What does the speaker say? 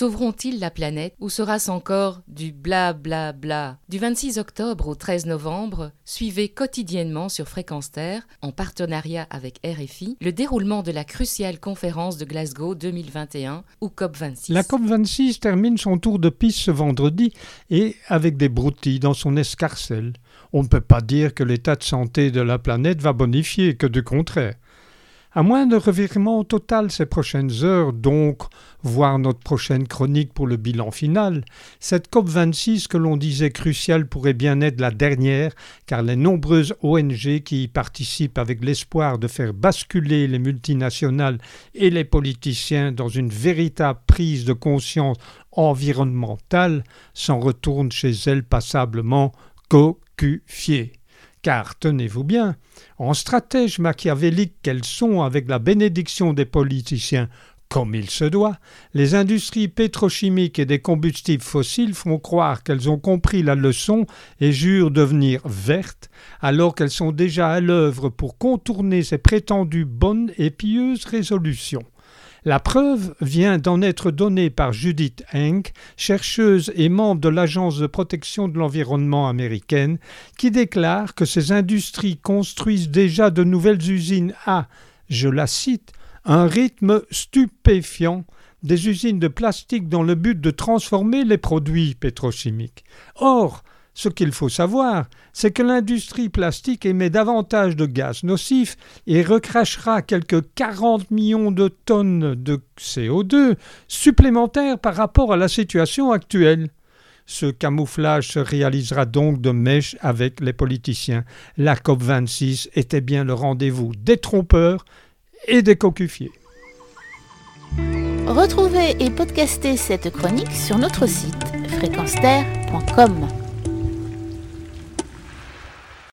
Sauveront-ils la planète ou sera-ce encore du bla bla bla? Du 26 octobre au 13 novembre, suivez quotidiennement sur Fréquence Terre, en partenariat avec RFI, le déroulement de la cruciale conférence de Glasgow 2021 ou COP26. La COP26 termine son tour de piste ce vendredi et avec des broutilles dans son escarcelle. On ne peut pas dire que l'état de santé de la planète va bonifier, que du contraire. À moins de revirement total ces prochaines heures, donc, voire notre prochaine chronique pour le bilan final, cette COP26 que l'on disait cruciale pourrait bien être la dernière, car les nombreuses ONG qui y participent avec l'espoir de faire basculer les multinationales et les politiciens dans une véritable prise de conscience environnementale s'en retournent chez elles passablement cocufiées. Car tenez-vous bien, en stratèges machiavéliques qu'elles sont avec la bénédiction des politiciens, comme il se doit, les industries pétrochimiques et des combustibles fossiles font croire qu'elles ont compris la leçon et jurent devenir vertes, alors qu'elles sont déjà à l'œuvre pour contourner ces prétendues bonnes et pieuses résolutions. La preuve vient d'en être donnée par Judith Henk, chercheuse et membre de l'Agence de protection de l'environnement américaine, qui déclare que ces industries construisent déjà de nouvelles usines à, je la cite, un rythme stupéfiant des usines de plastique dans le but de transformer les produits pétrochimiques. Or, ce qu'il faut savoir, c'est que l'industrie plastique émet davantage de gaz nocifs et recrachera quelques 40 millions de tonnes de CO2 supplémentaires par rapport à la situation actuelle. Ce camouflage se réalisera donc de mèche avec les politiciens. La COP26 était bien le rendez-vous des trompeurs et des cocufiers. Retrouvez et podcastez cette chronique sur notre site fréquenceterre.com.